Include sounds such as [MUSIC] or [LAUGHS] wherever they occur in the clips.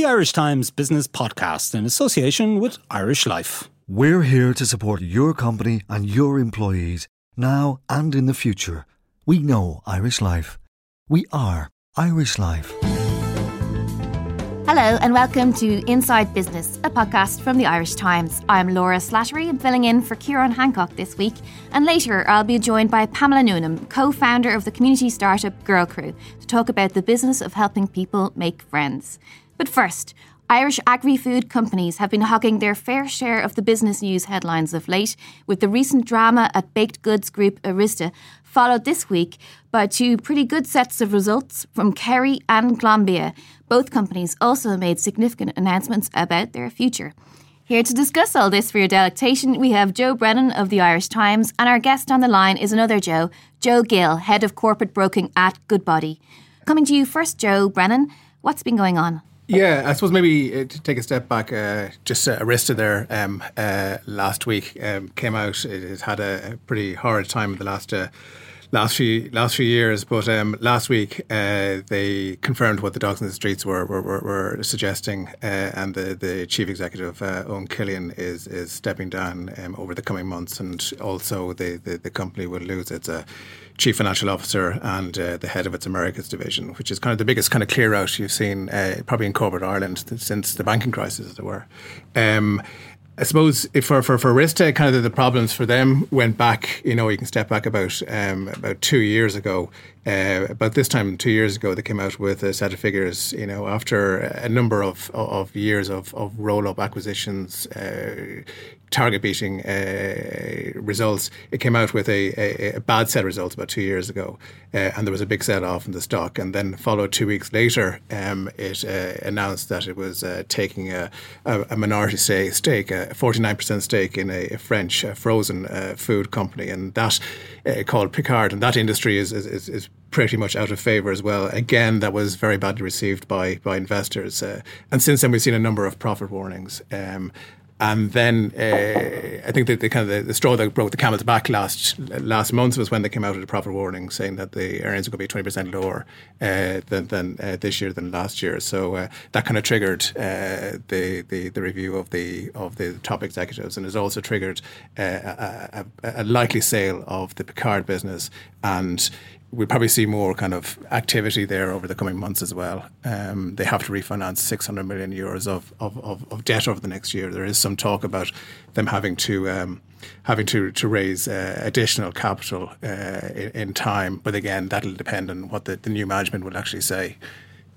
the Irish Times Business Podcast in association with Irish Life. We're here to support your company and your employees now and in the future. We know Irish Life. We are Irish Life. Hello and welcome to Inside Business, a podcast from the Irish Times. I'm Laura Slattery, I'm filling in for Kieran Hancock this week, and later I'll be joined by Pamela Newenham, co-founder of the community startup Girl Crew, to talk about the business of helping people make friends. But first, Irish agri food companies have been hogging their fair share of the business news headlines of late, with the recent drama at baked goods group Aryzta followed this week by two pretty good sets of results from Kerry and Glanbia. Both companies also made significant announcements about their future. Here to discuss all this for your delectation, we have Joe Brennan of the Irish Times, and our guest on the line is another Joe, Joe Gill, Head of Corporate Broking at Goodbody. Coming to you first, Joe Brennan, what's been going on? Yeah, I suppose maybe uh, to take a step back, uh, just uh, Aryzta there um, uh, last week um, came out. It, had a, pretty horrid time in the last uh, last few last few years. But um, last week uh, they confirmed what the dogs in the streets were were, were, were suggesting, and the, the chief executive Owen Killian is is stepping down um, over the coming months, and also the, the, the company will lose its chief financial officer and uh, the head of its Americas division, which is kind of the biggest kind of clear out you've seen uh, probably in corporate Ireland since the banking crisis, as it were. Um, I suppose for for for Aryzta, kind of the, the, problems for them went back. You know, you can step back about um, about two years ago. Uh, about this time two years ago, they came out with a set of figures. You know, after a number of of years of of roll up acquisitions, uh, target beating uh, results. It came out with a, a, a, bad set of results about two years ago, uh, and there was a big set off in the stock. And then, followed two weeks later, um, it uh, announced that it was uh, taking a, a, minority say, stake, a 49% stake in a, French frozen food company, and that called Picard. And that industry is, is, is pretty much out of favour as well. Again, that was very badly received by by investors. Uh, and since then, we've seen a number of profit warnings. Um, and then uh, I think that the kind of the, the, straw that broke the camel's back last last month was when they came out with a profit warning saying that the earnings are going to be twenty percent lower uh, than, than uh, this year than last year. So uh, that kind of triggered uh, the, the, the review of the of the top executives, and has also triggered uh, a, a, a likely sale of the Picard business and we'll probably see more kind of activity there over the coming months as well. Um, they have to refinance 600 million euros of, of, of, of, debt over the next year. There is some talk about them having to um, having to to raise uh, additional capital uh, in, in, time, but again, that'll depend on what the, the new management will actually say.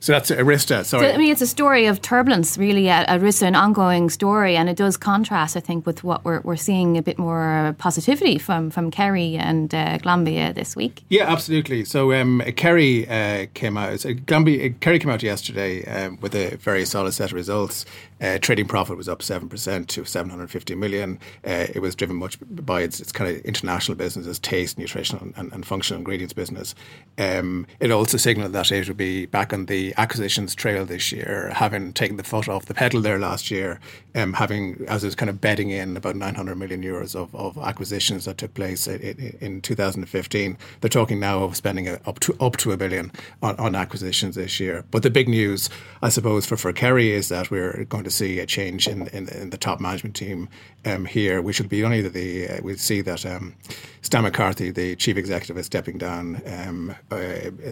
So that's Aryzta. Sorry. So, I mean, it's a story of turbulence, really, at Aryzta, an ongoing story, and it does contrast, I think, with what we're, we're seeing a bit more positivity from from Kerry and uh, Glanbia this week. Yeah, absolutely. So um, Kerry uh, came out. So Glanbia, Kerry came out yesterday um, with a very solid set of results. Uh, trading profit was up 7% to 750 million. Uh, it was driven much by its, its kind of international businesses, taste, nutritional, and, and functional ingredients business. Um, it also signalled that it would be back on the acquisitions trail this year, having taken the foot off the pedal there last year, um, having, as it's kind of bedding in about 900 million euros of, of acquisitions that took place in, in 2015. They're talking now of spending up to up to a billion on, on acquisitions this year. But the big news, I suppose, for, for Kerry is that we're going to see a change in, in, in the top management team um, here. We should be only the uh, we see that um, Stan McCarthy, the chief executive, is stepping down um, uh,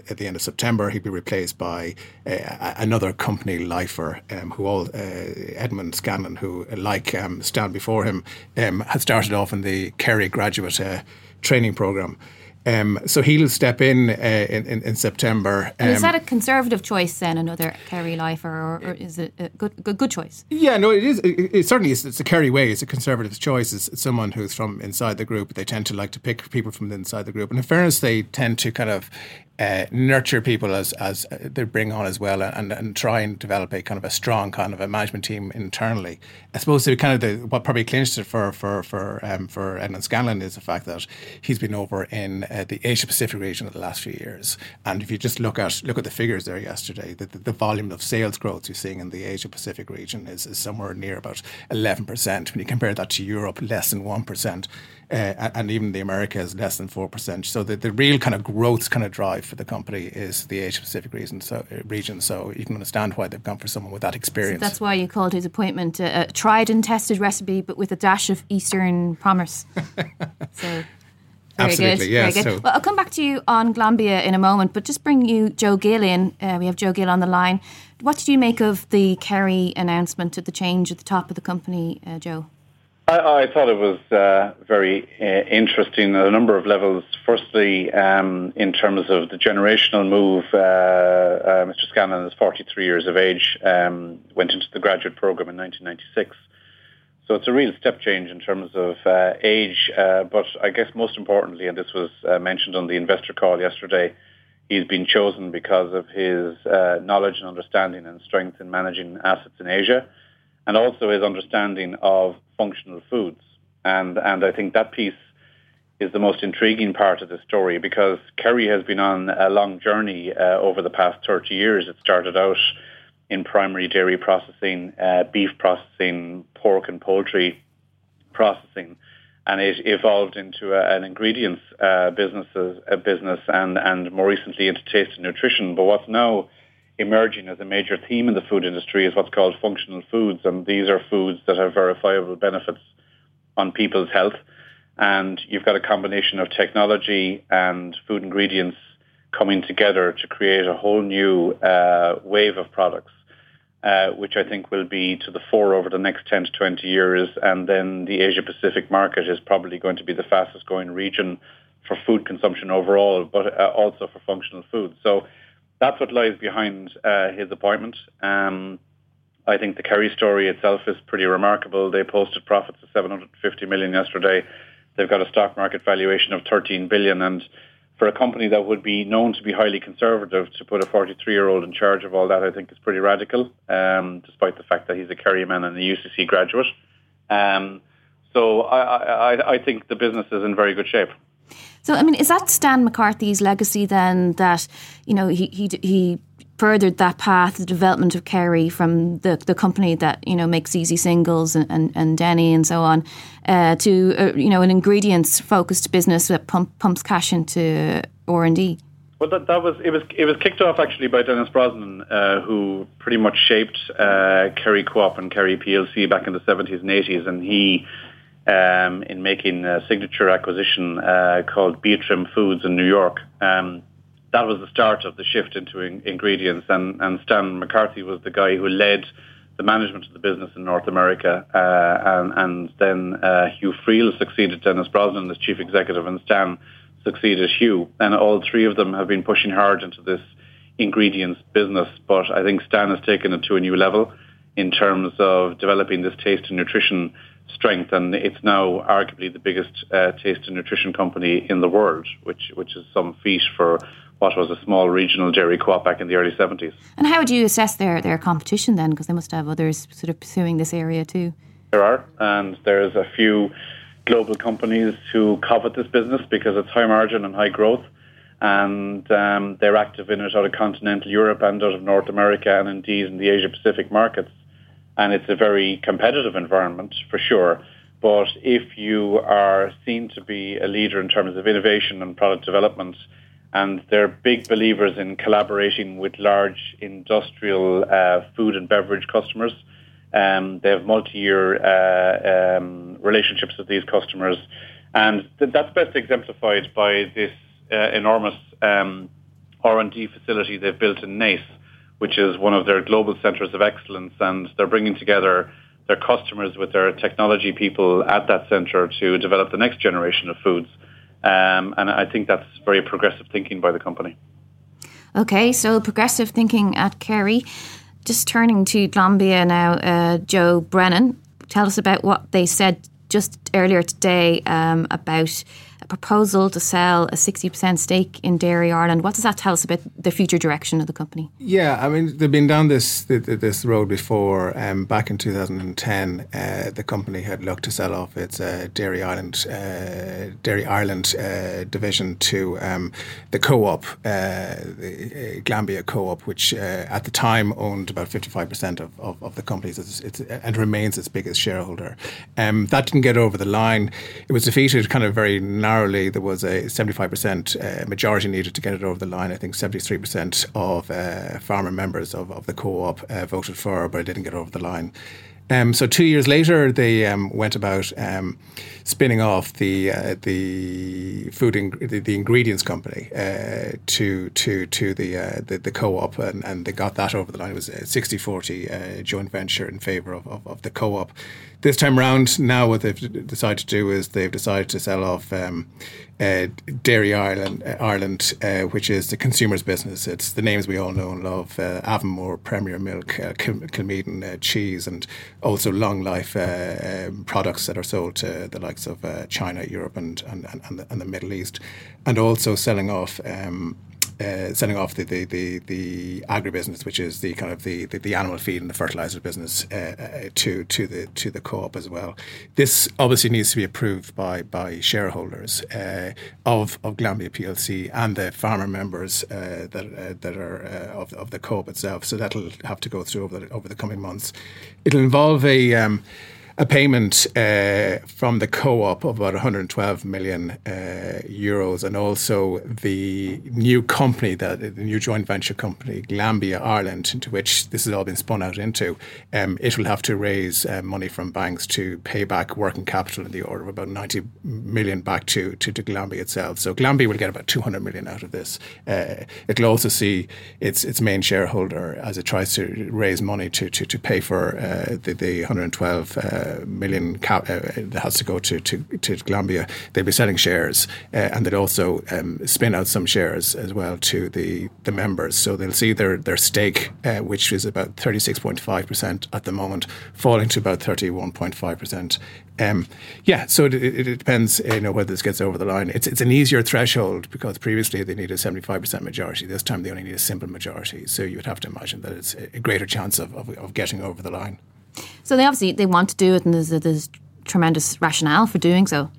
at the end of September. He'll be replaced by uh, another company lifer, um, who all uh, Edmond Scanlon, who like um, Stan before him, um, had started off in the Kerry graduate uh, training program. Um, so he'll step in, uh, in, in, in September. Um, is that a conservative choice then, another Kerry lifer, or, or is it a good, good, good choice? Yeah, no, it is. It, it certainly is. It's a Kerry way. It's a conservative choice. It's, it's, someone who's from inside the group. They tend to like to pick people from inside the group. And in fairness, they tend to kind of uh, nurture people as as they bring on as well, and and try and develop a kind of a strong kind of a management team internally. I suppose the kind of the what probably clinched it for for for um, for Edmond Scanlon is the fact that he's been over in uh, the Asia Pacific region of the last few years. And if you just look at look at the figures there yesterday, the, the, the volume of sales growth you're seeing in the Asia Pacific region is, is somewhere near about 11%. When you compare that to Europe, less than 1%. Uh, and even the Americas less than four percent. So the, the real kind of growth kind of drive for the company is the Asia Pacific region. So uh, region. So you can understand why they've gone for someone with that experience. So that's why you called his appointment a, a, tried and tested recipe, but with a dash of Eastern promise. [LAUGHS] so. Very Absolutely, good. yes. Very good. So- well, I'll come back to you on Glanbia in a moment, but just bring you Joe Gill in. Uh, we have Joe Gill on the line. What did you make of the Kerry announcement at the change at the top of the company, uh, Joe? I, I thought it was uh, very uh, interesting at a number of levels. Firstly, um, in terms of the generational move, uh, uh, Mr. Scanlon is 43 years of age, um, went into the graduate program in 1996. So it's a real step change in terms of uh, age. Uh, but I guess most importantly, and this was mentioned on the investor call yesterday, he's been chosen because of his knowledge and understanding and strength in managing assets in Asia and also his understanding of functional foods. And, and I think that piece is the most intriguing part of the story because Kerry has been on a long journey uh, over the past 30 years. It started out in primary dairy processing, uh, beef processing, pork and poultry processing, and it evolved into a, an ingredients uh, businesses, a business and, and more recently into taste and nutrition. But what's now emerging as a major theme in the food industry is what's called functional foods, and these are foods that have verifiable benefits on people's health. And you've got a combination of technology and food ingredients coming together to create a whole new uh, wave of products, uh, which I think will be to the fore over the next 10 to 20 years. And then the Asia Pacific market is probably going to be the fastest growing region for food consumption overall, but uh, also for functional foods. So that's what lies behind uh, his appointment. Um, I think the Kerry story itself is pretty remarkable. They posted profits of 750 million yesterday. They've got a stock market valuation of 13 billion, and for a company that would be known to be highly conservative, to put a 43-year-old in charge of all that, I think is pretty radical. Um, despite the fact that he's a Kerry man and a UCC graduate. Um, so I, I, I think the business is in very good shape. So, I mean, is that Stan McCarthy's legacy then? That you know he he he furthered that path, the development of Kerry from the the company that you know makes Easi Singles and and, and Denny and so on, uh, to uh, you know an ingredients focused business that pump, pumps cash into R and D. Well, that, that was it was it was kicked off actually by Denis Brosnan, uh, who pretty much shaped uh, Kerry Co-op and Kerry PLC back in the seventies and eighties, and he um, in making a signature acquisition uh, called Beatreme Foods in New York. Um, that was the start of the shift into in- ingredients, and, and Stan McCarthy was the guy who led the management of the business in North America, uh, and, and, then uh, Hugh Friel succeeded Denis Brosnan as chief executive, and Stan succeeded Hugh, and all three of them have been pushing hard into this ingredients business. But I think Stan has taken it to a new level in terms of developing this taste and nutrition strength, and it's now arguably the biggest uh, taste and nutrition company in the world, which which is some feat for what was a small regional dairy co-op back in the early 70s. And how would you assess their, their competition then? Because they must have others sort of pursuing this area too. There are, and there's a few global companies who covet this business because it's high margin and high growth. And um, they're active in it out of continental Europe and out of North America and indeed in the Asia Pacific markets. And it's a very competitive environment for sure. But if you are seen to be a leader in terms of innovation and product development, and they're big believers in collaborating with large industrial uh, food and beverage customers. Um, they have multi-year uh, um, relationships with these customers, and th- that's best exemplified by this uh, enormous um, R&D facility they've built in Naas, which is one of their global centres of excellence, and they're bringing together their customers with their technology people at that centre to develop the next generation of foods. Um, and I think that's very progressive thinking by the company. Okay, so progressive thinking at Kerry. Just turning to Glanbia now, uh, Joe Brennan, tell us about what they said just earlier today um, about proposal to sell a 60% stake in Dairy Ireland. What does that tell us about the future direction of the company? Yeah, I mean, they've been down this this road before. Um, back in 2010, uh, the company had looked to sell off its uh, Dairy Ireland uh, Dairy Ireland uh, division to um, the co-op, uh, the Glanbia Co-op, which at the time owned about 55% of, of, of the company it's, it's, and remains its biggest shareholder. Um, that didn't get over the line. It was defeated kind of very narrowly. There was a 75% uh, majority needed to get it over the line. I think 73% of uh, farmer members of, of the co op uh, voted for, but it didn't get over the line. Um, so two years later, they um, went about um, spinning off the uh, the food ing- the, the, ingredients company uh, to to to the, uh, the, the co-op, and, and they got that over the line. It was a 60-40 uh, joint venture in favour of, of, of, the co-op. This time round, now what they've decided to do is they've decided to sell off um, uh, Dairy Ireland, uh, Ireland uh, which is the consumer's business. It's the names we all know and love: uh, Avonmore, Premier Milk, uh, Kilmeaden uh, cheese, and also long life um, products that are sold to the likes of China, Europe, and and, and, the, and the Middle East, and also selling off um, uh, selling off the, the, the, the agribusiness, which is the kind of the, the, the animal feed and the fertilizer business, uh, uh, to to the to the co-op as well. This obviously needs to be approved by by shareholders uh, of of Glanbia PLC and the farmer members uh, that that are of, of the co-op itself. So that'll have to go through over the, over the coming months. It'll involve a um, a payment uh, from the co-op of about 112 million uh, euros, and also the new company, that the new joint venture company, Glanbia Ireland, into which this has all been spun out into. Um, it will have to raise uh, money from banks to pay back working capital in the order of about 90 million back to to, to Glanbia itself. So Glanbia will get about 200 million out of this. Uh, it'll also see its its main shareholder as it tries to raise money to to, to pay for uh, the, the 112 million cap, uh, that has to go to, to, to Glanbia, they'll be selling shares uh, and they'll also um, spin out some shares as well to the, the members. So they'll see their, their stake, uh, which is about 36.5% at the moment, falling to about 31.5%. Um, yeah, so it, it, it, depends, you know, whether this gets over the line. It's it's an easier threshold because previously they needed a seventy five percent majority. This time they only need a simple majority. So you would have to imagine that it's a greater chance of, of, of getting over the line. So they obviously they want to do it, and there's, there's tremendous rationale for doing so.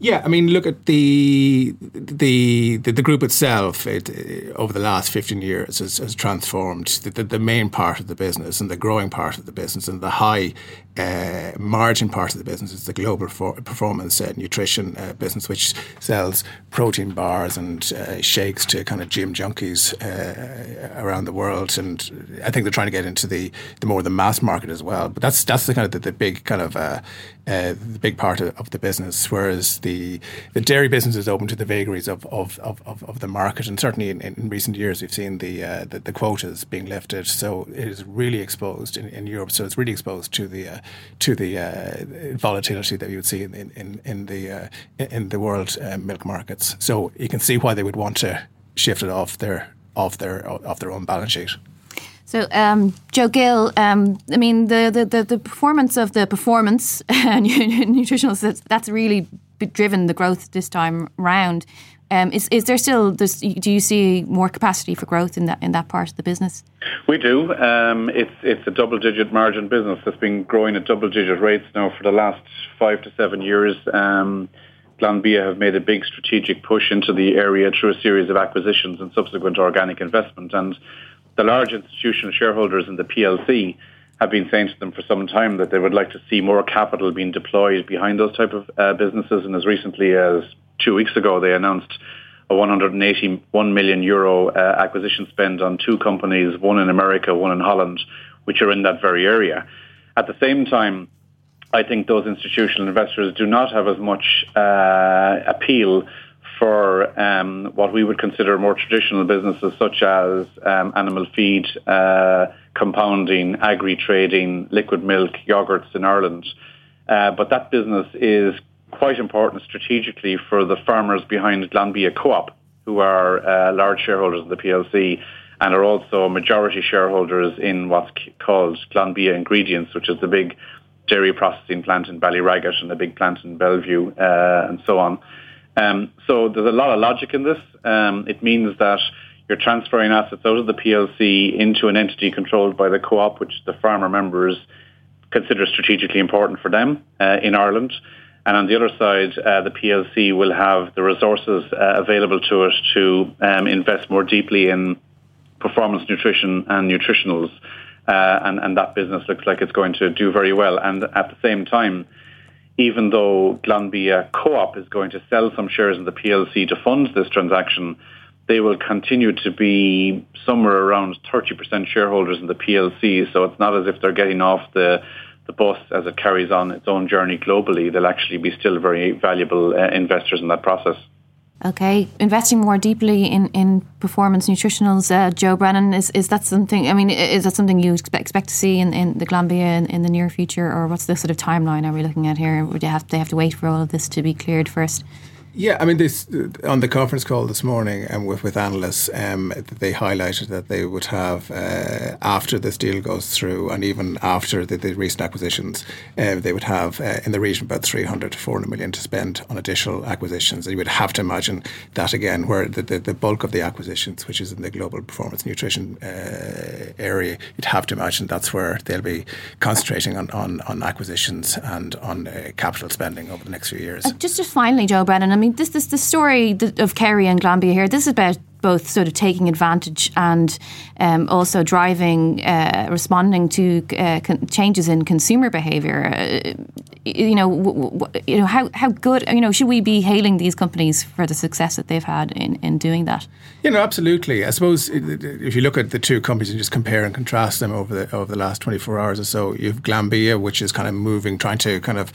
Yeah, I mean, look at the the the, the group itself. It, over the last fifteen years has, has transformed. The, the, the, main part of the business and the growing part of the business and the high uh, margin part of the business is the global for, performance uh, nutrition uh, business, which sells protein bars and uh, shakes to kind of gym junkies uh, around the world. And I think they're trying to get into the, the more the mass market as well. But that's that's the kind of the, the big kind of uh, the big part of, of, the business. Whereas the the dairy business is open to the vagaries of of, of, of the market, and certainly in, in recent years we've seen the, the, the quotas being lifted, so it is really exposed in, in Europe. So it's really exposed to the to the uh, volatility that you would see in in, in the uh, in the world uh, milk markets. So you can see why they would want to shift it off their off their off their own balance sheet. So, um, Joe Gill, um, I mean, the, the, the, the, performance of the performance [LAUGHS] [LAUGHS] nutritionals, that's, that's really driven the growth this time round. Um, is is there still? do you see more capacity for growth in that in that part of the business? We do. Um, it's it's a double digit margin business that's been growing at double digit rates now for the last five to seven years. Um, Glanbia have made a big strategic push into the area through a series of acquisitions and subsequent organic investment. And the large institutional shareholders in the PLC have been saying to them for some time that they would like to see more capital being deployed behind those type of uh, businesses. And as recently as two weeks ago, they announced a 181 million euro uh, acquisition spend on two companies, one in America, one in Holland, which are in that very area. At the same time, I think those institutional investors do not have as much uh, appeal for um, what we would consider more traditional businesses such as um, animal feed, uh, compounding, agri trading, liquid milk, yogurts in Ireland. Uh, but that business is quite important strategically for the farmers behind Glanbia Co-op, who are uh, large shareholders of the PLC and are also majority shareholders in what's called Glanbia Ingredients, which is the big dairy processing plant in Ballyragget and the big plant in Belview uh, and so on. Um, so there's a lot of logic in this. Um, it means that you're transferring assets out of the PLC into an entity controlled by the co-op, which the farmer members consider strategically important for them uh, in Ireland. And on the other side, uh, the PLC will have the resources uh, available to it to um, invest more deeply in performance nutrition and nutritionals. Uh, and, and that business looks like it's going to do very well. And at the same time, even though Glanbia Co-op is going to sell some shares in the PLC to fund this transaction, they will continue to be somewhere around 30% shareholders in the PLC. So it's not as if they're getting off the the bus as it carries on its own journey globally. They'll actually be still very valuable uh, investors in that process. Okay, investing more deeply in, in performance nutritionals, uh, Joe Brennan, is, is that something? I mean, is that something you expect, expect to see in, in the Glanbia in, in the near future, or what's the sort of timeline are we looking at here? Would they have they have to wait for all of this to be cleared first? Yeah, I mean, this on the conference call this morning um, with with analysts, um, they highlighted that they would have uh, after this deal goes through, and even after the, the recent acquisitions, uh, they would have uh, in the region about 300 to 400 million to spend on additional acquisitions. And you would have to imagine that again, where the, the, the bulk of the acquisitions, which is in the global performance nutrition uh, area, you'd have to imagine that's where they'll be concentrating on on, on acquisitions and on uh, capital spending over the next few years. Just just finally, Joe Brennan. I mean mean, this is the story of Kerry and Glanbia here. This is about both sort of taking advantage and um, also driving, uh, responding to uh, con- changes in consumer behaviour. Uh, you know, w- w- you know how how good. You know, should we be hailing these companies for the success that they've had in, in doing that? You know, absolutely. I suppose if you look at the two companies and just compare and contrast them over the over the last twenty four hours or so, you have Glanbia, which is kind of moving, trying to kind of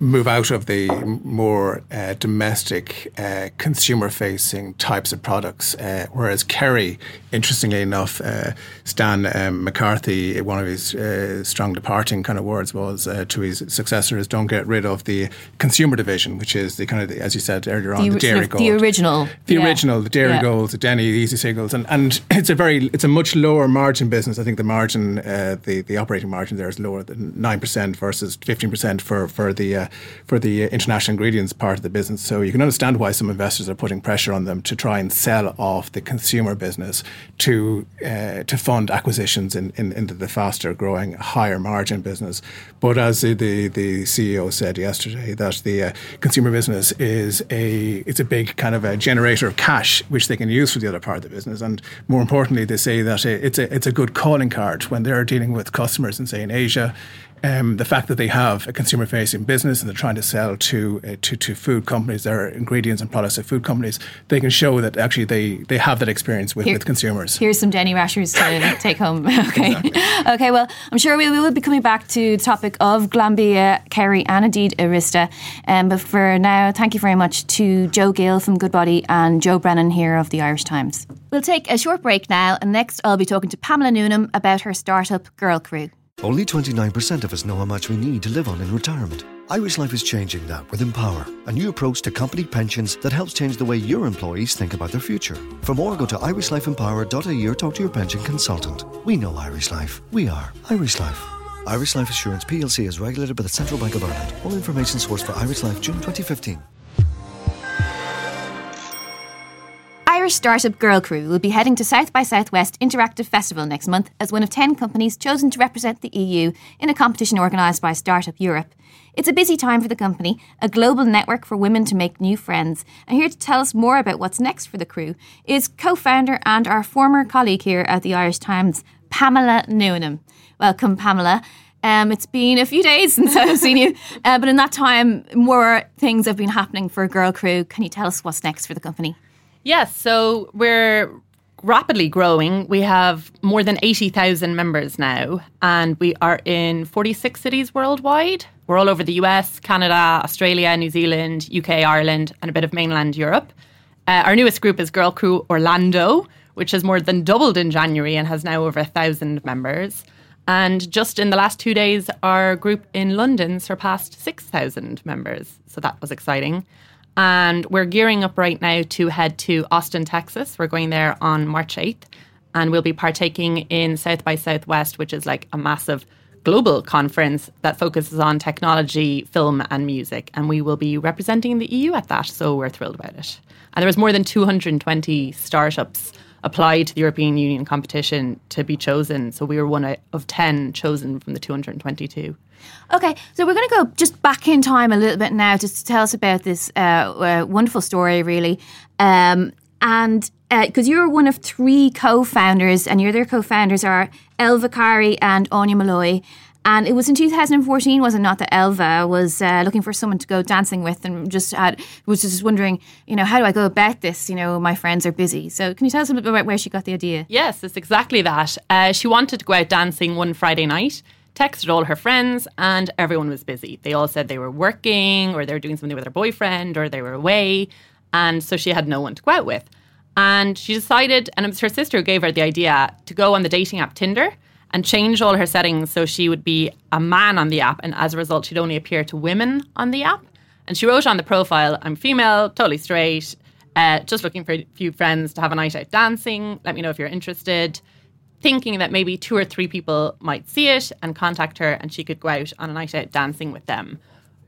move out of the more uh, domestic, uh, consumer facing types of products. Uh, whereas Kerry, interestingly enough, uh, Stan um, McCarthy, one of his uh, strong departing kind of words was uh, to his successors don't get rid of the consumer division, which is the kind of, the, as you said earlier on, the, the Dairy Gold. The original. The yeah. original, the Dairy yeah. Gold, the Denny, the Easi Singles. And, and [CLEARS THROAT] it's a very, it's a much lower margin business. I think the margin, the, the operating margin there is lower than 9% versus 15% for, for the for the international ingredients part of the business. So you can understand why some investors are putting pressure on them to try and sell off the consumer business to uh, to fund acquisitions in, in, into the faster growing, higher margin business. But as the, the CEO said yesterday, that the uh, consumer business is a it's a big kind of a generator of cash which they can use for the other part of the business. And more importantly, they say that it's a it's a good calling card when they're dealing with customers in say in Asia um, the fact that they have a consumer facing business and they're trying to sell to, uh, to to food companies their ingredients and products of food companies, they can show that actually they, they have that experience with, Here, with consumers. Here's some Denny Rashers to [LAUGHS] take home. [LAUGHS] okay. Exactly. Okay, well, I'm sure we, we will be coming back to the topic of Glanbia, Kerry, and indeed Aryzta. Um, but for now, thank you very much to Joe Gill from Goodbody and Joe Brennan here of the Irish Times. We'll take a short break now, and next I'll be talking to Pamela Newenham about her startup Girl Crew. Only 29% of us know how much we need to live on in retirement. Irish Life is changing that with Empower, a new approach to company pensions that helps change the way your employees think about their future. For more, go to irishlifeempower.ie or talk to your pension consultant. We know Irish Life. We are Irish Life. Irish Life Assurance plc is regulated by the Central Bank of Ireland. All information sourced for Irish Life June 2015. Irish startup Girl Crew will be heading to South by Southwest Interactive Festival next month as one of 10 companies chosen to represent the EU in a competition organised by Startup Europe. It's a busy time for the company, a global network for women to make new friends. And here to tell us more about what's next for the crew is co founder and our former colleague here at the Irish Times, Pamela Newenham. Welcome, Pamela. Um, it's been a few days [LAUGHS] since I've seen you, uh, but in that time, more things have been happening for Girl Crew. Can you tell us what's next for the company? Yes, so we're rapidly growing. We have more than 80,000 members now, and we are in 46 cities worldwide. We're all over the US, Canada, Australia, New Zealand, UK, Ireland, and a bit of mainland Europe. Uh, our newest group is Girl Crew Orlando, which has more than doubled in January and has now over a thousand members. And just in the last two days, our group in London surpassed 6,000 members. So that was exciting. And we're gearing up right now to head to Austin, Texas. We're going there on March 8th. And we'll be partaking in South by Southwest, which is like a massive global conference that focuses on technology, film, and music. And we will be representing the EU at that. So we're thrilled about it. And there was more than 220 startups applied to the European Union competition to be chosen. So we were one of 10 chosen from the 222. Okay, so we're going to go just back in time a little bit now just to tell us about this uh, uh, wonderful story, really. Um, and because uh, you're one of three co-founders, and your other co-founders are Elva Carri and Aine Mulloy. And it was in 2014, was it not, that Elva was uh, looking for someone to go dancing with, and just had was just wondering, you know, how do I go about this? You know, my friends are busy. So, can you tell us a little bit about where she got the idea? Yes, it's exactly that. Uh, she wanted to go out dancing one Friday night texted all her friends, and everyone was busy. They all said they were working, or they were doing something with their boyfriend, or they were away. And so she had no one to go out with. And she decided, and it was her sister who gave her the idea to go on the dating app Tinder and change all her settings so she would be a man on the app. And as a result, she'd only appear to women on the app. And she wrote on the profile, I'm female, totally straight, uh, just looking for a few friends to have a night out dancing. Let me know if you're interested thinking that maybe two or three people might see it and contact her and she could go out on a night out dancing with them.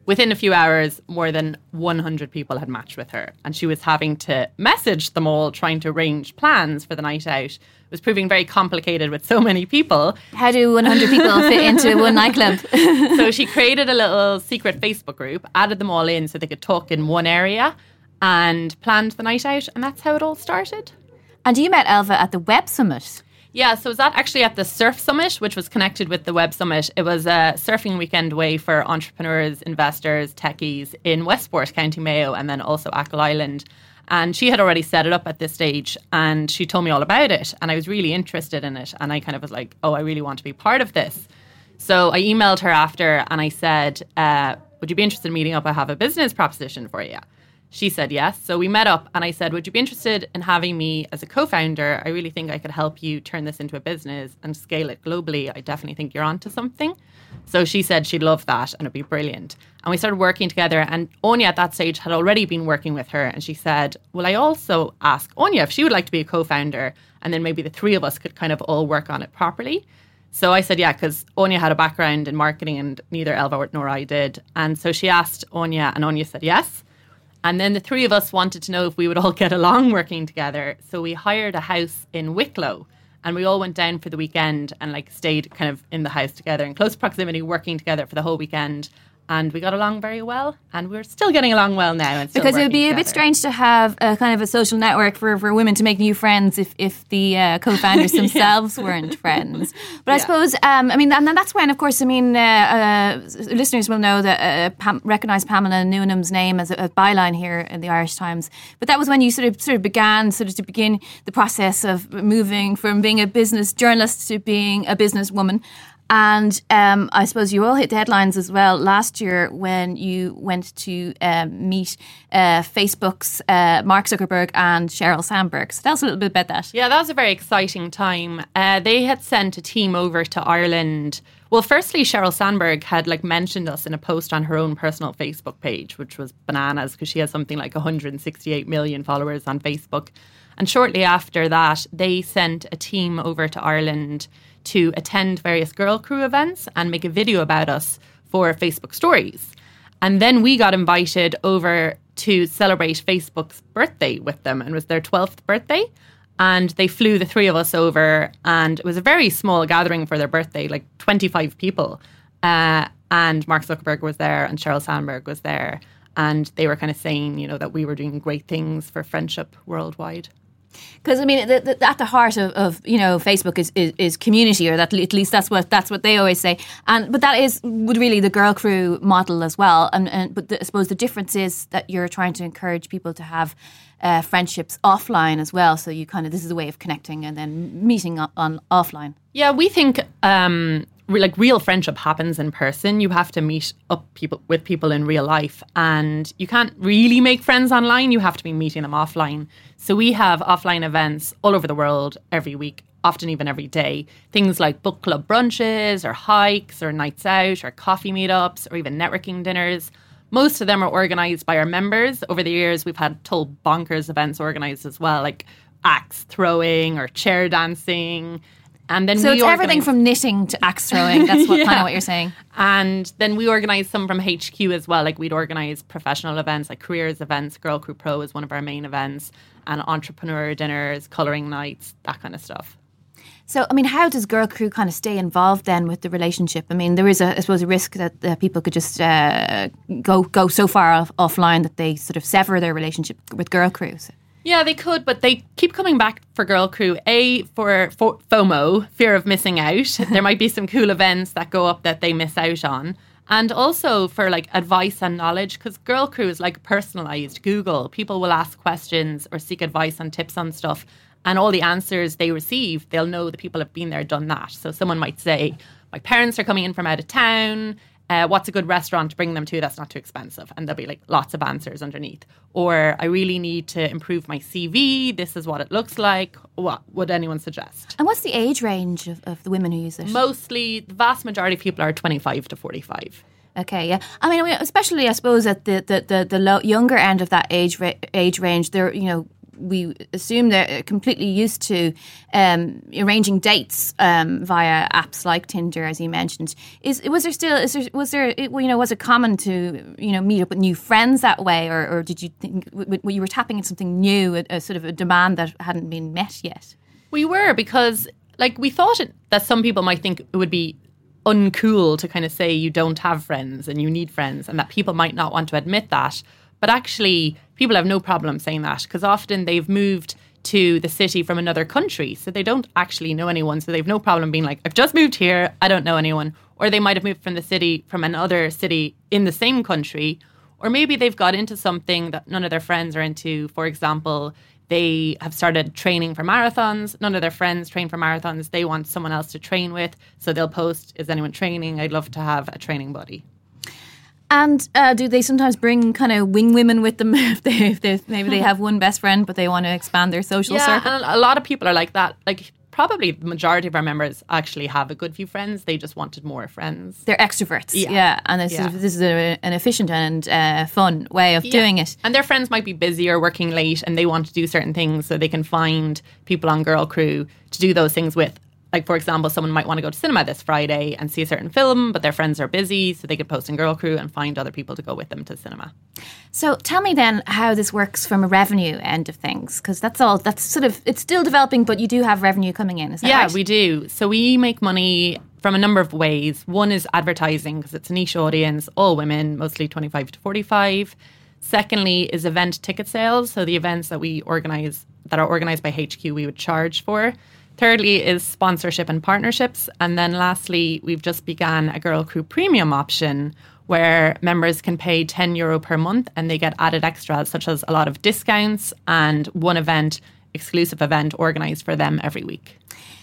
Within a few hours, more than 100 people had matched with her, and she was having to message them all, trying to arrange plans for the night out. Was proving very complicated with so many people. How do 100 people fit into [LAUGHS] one nightclub? [LAUGHS] so she created a little secret Facebook group, added them all in so they could talk in one area, and planned the night out, and that's how it all started. And you met Elva at the Web Summit. Yeah, so was that actually at the Surf Summit, which was connected with the Web Summit? It was a surfing weekend way for entrepreneurs, investors, techies in Westport, County Mayo, and then also Achill Island. And she had already set it up at this stage and she told me all about it. And I was really interested in it. And I kind of was like, oh, I really want to be part of this. So I emailed her after and I said, uh, would you be interested in meeting up? I have a business proposition for you. She said yes. So we met up and I said, Would you be interested in having me as a co founder? I really think I could help you turn this into a business and scale it globally. I definitely think you're onto something. So she said she'd love that and it'd be brilliant. And we started working together. And Aine at that stage had already been working with her. And she said, Will I also ask Aine if she would like to be a co founder? And then maybe the three of us could kind of all work on it properly. So I said, yeah, because Aine had a background in marketing and neither Elva nor I did. And so she asked Aine, and Aine said yes. And then the three of us wanted to know if we would all [LAUGHS] get along working together. So we hired a house in Wicklow and we all went down for the weekend and like stayed kind of in the house together in close proximity, working together for the whole weekend and we got along very well, and we're still getting along well now. because it would be together. a bit strange to have a kind of a social network for, for women to make new friends if, if the uh, co-founders [LAUGHS] themselves yeah. weren't friends. But I suppose, um, I mean, and that's when, of course, I mean, uh, uh, listeners will know that uh, Pam- recognise Pamela Newenham's name as a, a, byline here in the Irish Times. But that was when you sort of sort of began sort of to begin the process of moving from being a business journalist to being a businesswoman. And um, I suppose you all hit the headlines as well last year when you went to um, meet uh, Facebook's uh, Mark Zuckerberg and Sheryl Sandberg. So tell us a little bit about that. Yeah, that was a very exciting time. Uh, they had sent a team over to Ireland. Well, firstly, Sheryl Sandberg had like mentioned us in a post on her own personal Facebook page, which was bananas because she has something like 168 million followers on Facebook. And shortly after that, they sent a team over to Ireland to attend various girl crew events and make a video about us for Facebook stories. And then we got invited over to celebrate Facebook's birthday with them, and it was their 12th birthday. And they flew the three of us over, and it was a very small gathering for their birthday, like 25 people. Uh, and Mark Zuckerberg was there, and Sheryl Sandberg was there. And they were kind of saying, you know, that we were doing great things for friendship worldwide. Because I mean, the, the, at the heart of, of you know Facebook is, is, is, community, or that at least that's what that's what they always say. And but that is would really the girl crew model as well. And, and but the, I suppose the difference is that you're trying to encourage people to have uh, friendships offline as well. So you kind of this is a way of connecting and then meeting on, on offline. Yeah, we think um, like real friendship happens in person. You have to meet up people with people in real life, and you can't really make friends online. You have to be meeting them offline. So we have offline events all over the world every week, often even every day. Things like book club brunches, or hikes, or nights out, or coffee meetups, or even networking dinners. Most of them are organized by our members. Over the years, we've had total bonkers events organized as well, like axe throwing or chair dancing And then So we it's everything from knitting to axe throwing. [LAUGHS] That's what kind of what you're saying. And then we organise some from HQ as well. Like we'd organise professional events like careers events. Girl Crew Pro is one of our main events, and entrepreneur dinners, colouring nights, that kind of stuff. So, I mean, how does Girl Crew kind of stay involved then with the relationship? I mean, there is, a, I suppose, a risk that uh, people could just uh, go go so far off, offline that they sort of sever their relationship with Girl Crew. Yeah, they could, but they keep coming back for Girl Crew. A for, for FOMO, fear of missing out. [LAUGHS] there might be some cool events that go up that they miss out on. And also for like advice and knowledge, because Girl Crew is like personalized Google. People will ask questions or seek advice and tips on stuff. And all the answers they receive, they'll know the people have been there, done that. So someone might say, My parents are coming in from out of town. Uh, what's a good restaurant to bring them to that's not too expensive? And there'll be like lots of answers underneath. Or I really need to improve my CV. This is what it looks like. What would anyone suggest? And what's the age range of, of the women who use it? Mostly, the vast majority of people are 25 to 45. Okay, yeah. I mean, especially I suppose at the the the, the low, younger end of that age ra- age range, they're you know we assume they're completely used to um, arranging dates um, via apps like Tinder, as you mentioned. Is was there still is there, was there you know was it common to you know meet up with new friends that way, or, or did you think w- w- you were tapping into something new, a, a sort of a demand that hadn't been met yet? We were because, like, we thought it, that some people might think it would be uncool to kind of say you don't have friends and you need friends, and that people might not want to admit that. But actually, people have no problem saying that because often they've moved to the city from another country, so they don't actually know anyone. So they've no problem being like, "I've just moved here. I don't know anyone." Or they might have moved from the city from another city in the same country, or maybe they've got into something that none of their friends are into. For example, they have started training for marathons. None of their friends train for marathons. They want someone else to train with. So they'll post, Is anyone training? I'd love to have a training buddy. And uh, do they sometimes bring kind of wing women with them [LAUGHS] if they, if they maybe they have one best friend but they want to expand their social Yeah, circle? and a lot of people are like that. Like, probably the majority of our members actually have a good few friends. They just wanted more friends. They're extroverts, yeah, Yeah. and this Yeah. is this is a, an efficient and uh, fun way of doing it. And their friends might be busy or working late and they want to do certain things so they can find people on Girl Crew to do those things with. Like, for example, someone might want to go to cinema this Friday and see a certain film, but their friends are busy, so they could post in Girl Crew and find other people to go with them to cinema. So tell me then how this works from a revenue end of things, because that's all. That's sort of it's still developing, but you do have revenue coming in. Is that Yeah, right? we do. So we make money from a number of ways. One is advertising because it's a niche audience, all women, mostly 25 to 45. Secondly is event ticket sales. So the events that we organize that are organized by HQ we would charge for. Thirdly is sponsorship and partnerships. And then lastly, we've just began a Girl Crew premium option where members can pay 10 euro per month and they get added extras such as a lot of discounts and one event, exclusive event organized for them every week.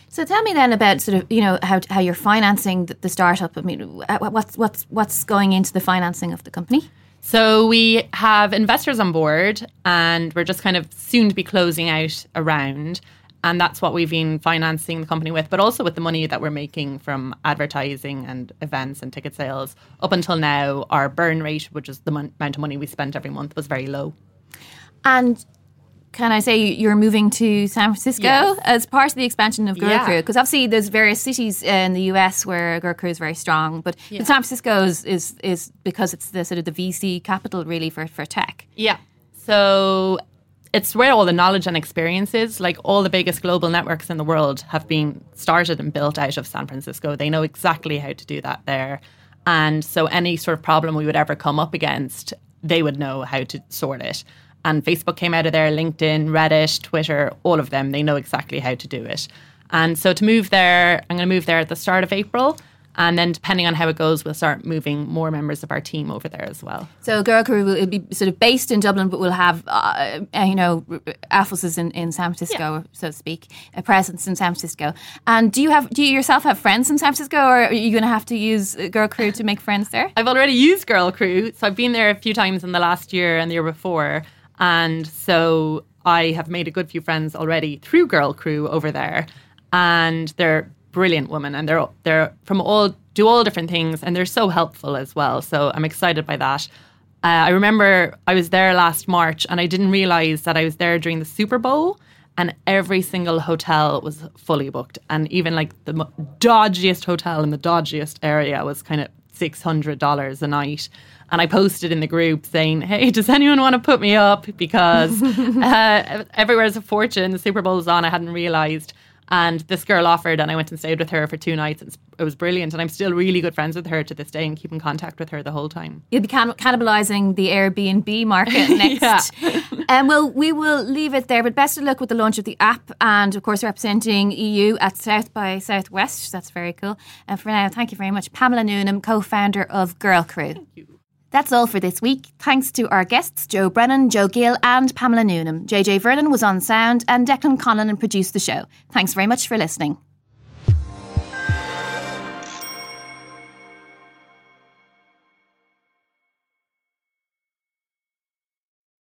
So tell me then about sort of you know how how you're financing the, the startup. I mean, uh, what's what's what's going into the financing of the company? So we have investors on board and we're just kind of soon to be closing out a round. And that's what we've been financing the company with, but also with the money that we're making from advertising and events and ticket sales. Up until now, our burn rate, which is the mon- amount of money we spent every month, was very low. And can I say you're moving to San Francisco Yes. as part of the expansion of Girl Yeah. Crew? Because obviously there's various cities in the US where Girl Crew is very strong, but, but San Francisco is, is is because it's the sort of the VC capital really for, for tech. Yeah. So it's where all the knowledge and experience is. Like all the biggest global networks in the world have been started and built out of San Francisco. They know exactly how to do that there. And so any sort of problem we would ever come up against, they would know how to sort it. And Facebook came out of there, LinkedIn, Reddit, Twitter, all of them, they know exactly how to do it. And so to move there, I'm going to move there at the start of April. And then depending on how it goes, we'll start moving more members of our team over there as well. So Girl Crew will be sort of based in Dublin, but we'll have uh, you know offices in, in San Francisco, so to speak, a presence in San Francisco. And do you have do you yourself have friends in San Francisco, or are you going to have to use Girl Crew to make friends there? I've already used Girl Crew, so I've been there a few times in the last year and the year before, and so I have made a good few friends already through Girl Crew over there, and they're brilliant women, and they're they're from all do all different things, and they're so helpful as well. So I'm excited by that. Uh, I remember I was there last March, and I didn't realize that I was there during the Super Bowl. and every single hotel was fully booked. And even like the dodgiest hotel in the dodgiest area was kind of $600 a night. And I posted in the group saying, hey, does anyone want to put me up? Because [LAUGHS] uh, everywhere's a fortune. The Super Bowl's on. I hadn't realised. And this girl offered, and I went and stayed with her for two nights. And It was brilliant, and I'm still really good friends with her to this day, and keep in contact with her the whole time. You'll be can- cannibalising the Airbnb market [LAUGHS] next. And um, well, we will leave it there. But best of luck with the launch of the app, and of course representing EU at South by Southwest. That's very cool. And for now, thank you very much, Pamela Newenham, co-founder of Girl Crew. That's all for this week. Thanks to our guests, Joe Brennan, Joe Gill, and Pamela Newenham. JJ Vernon was on sound, and Declan Conlon produced the show. Thanks very much for listening.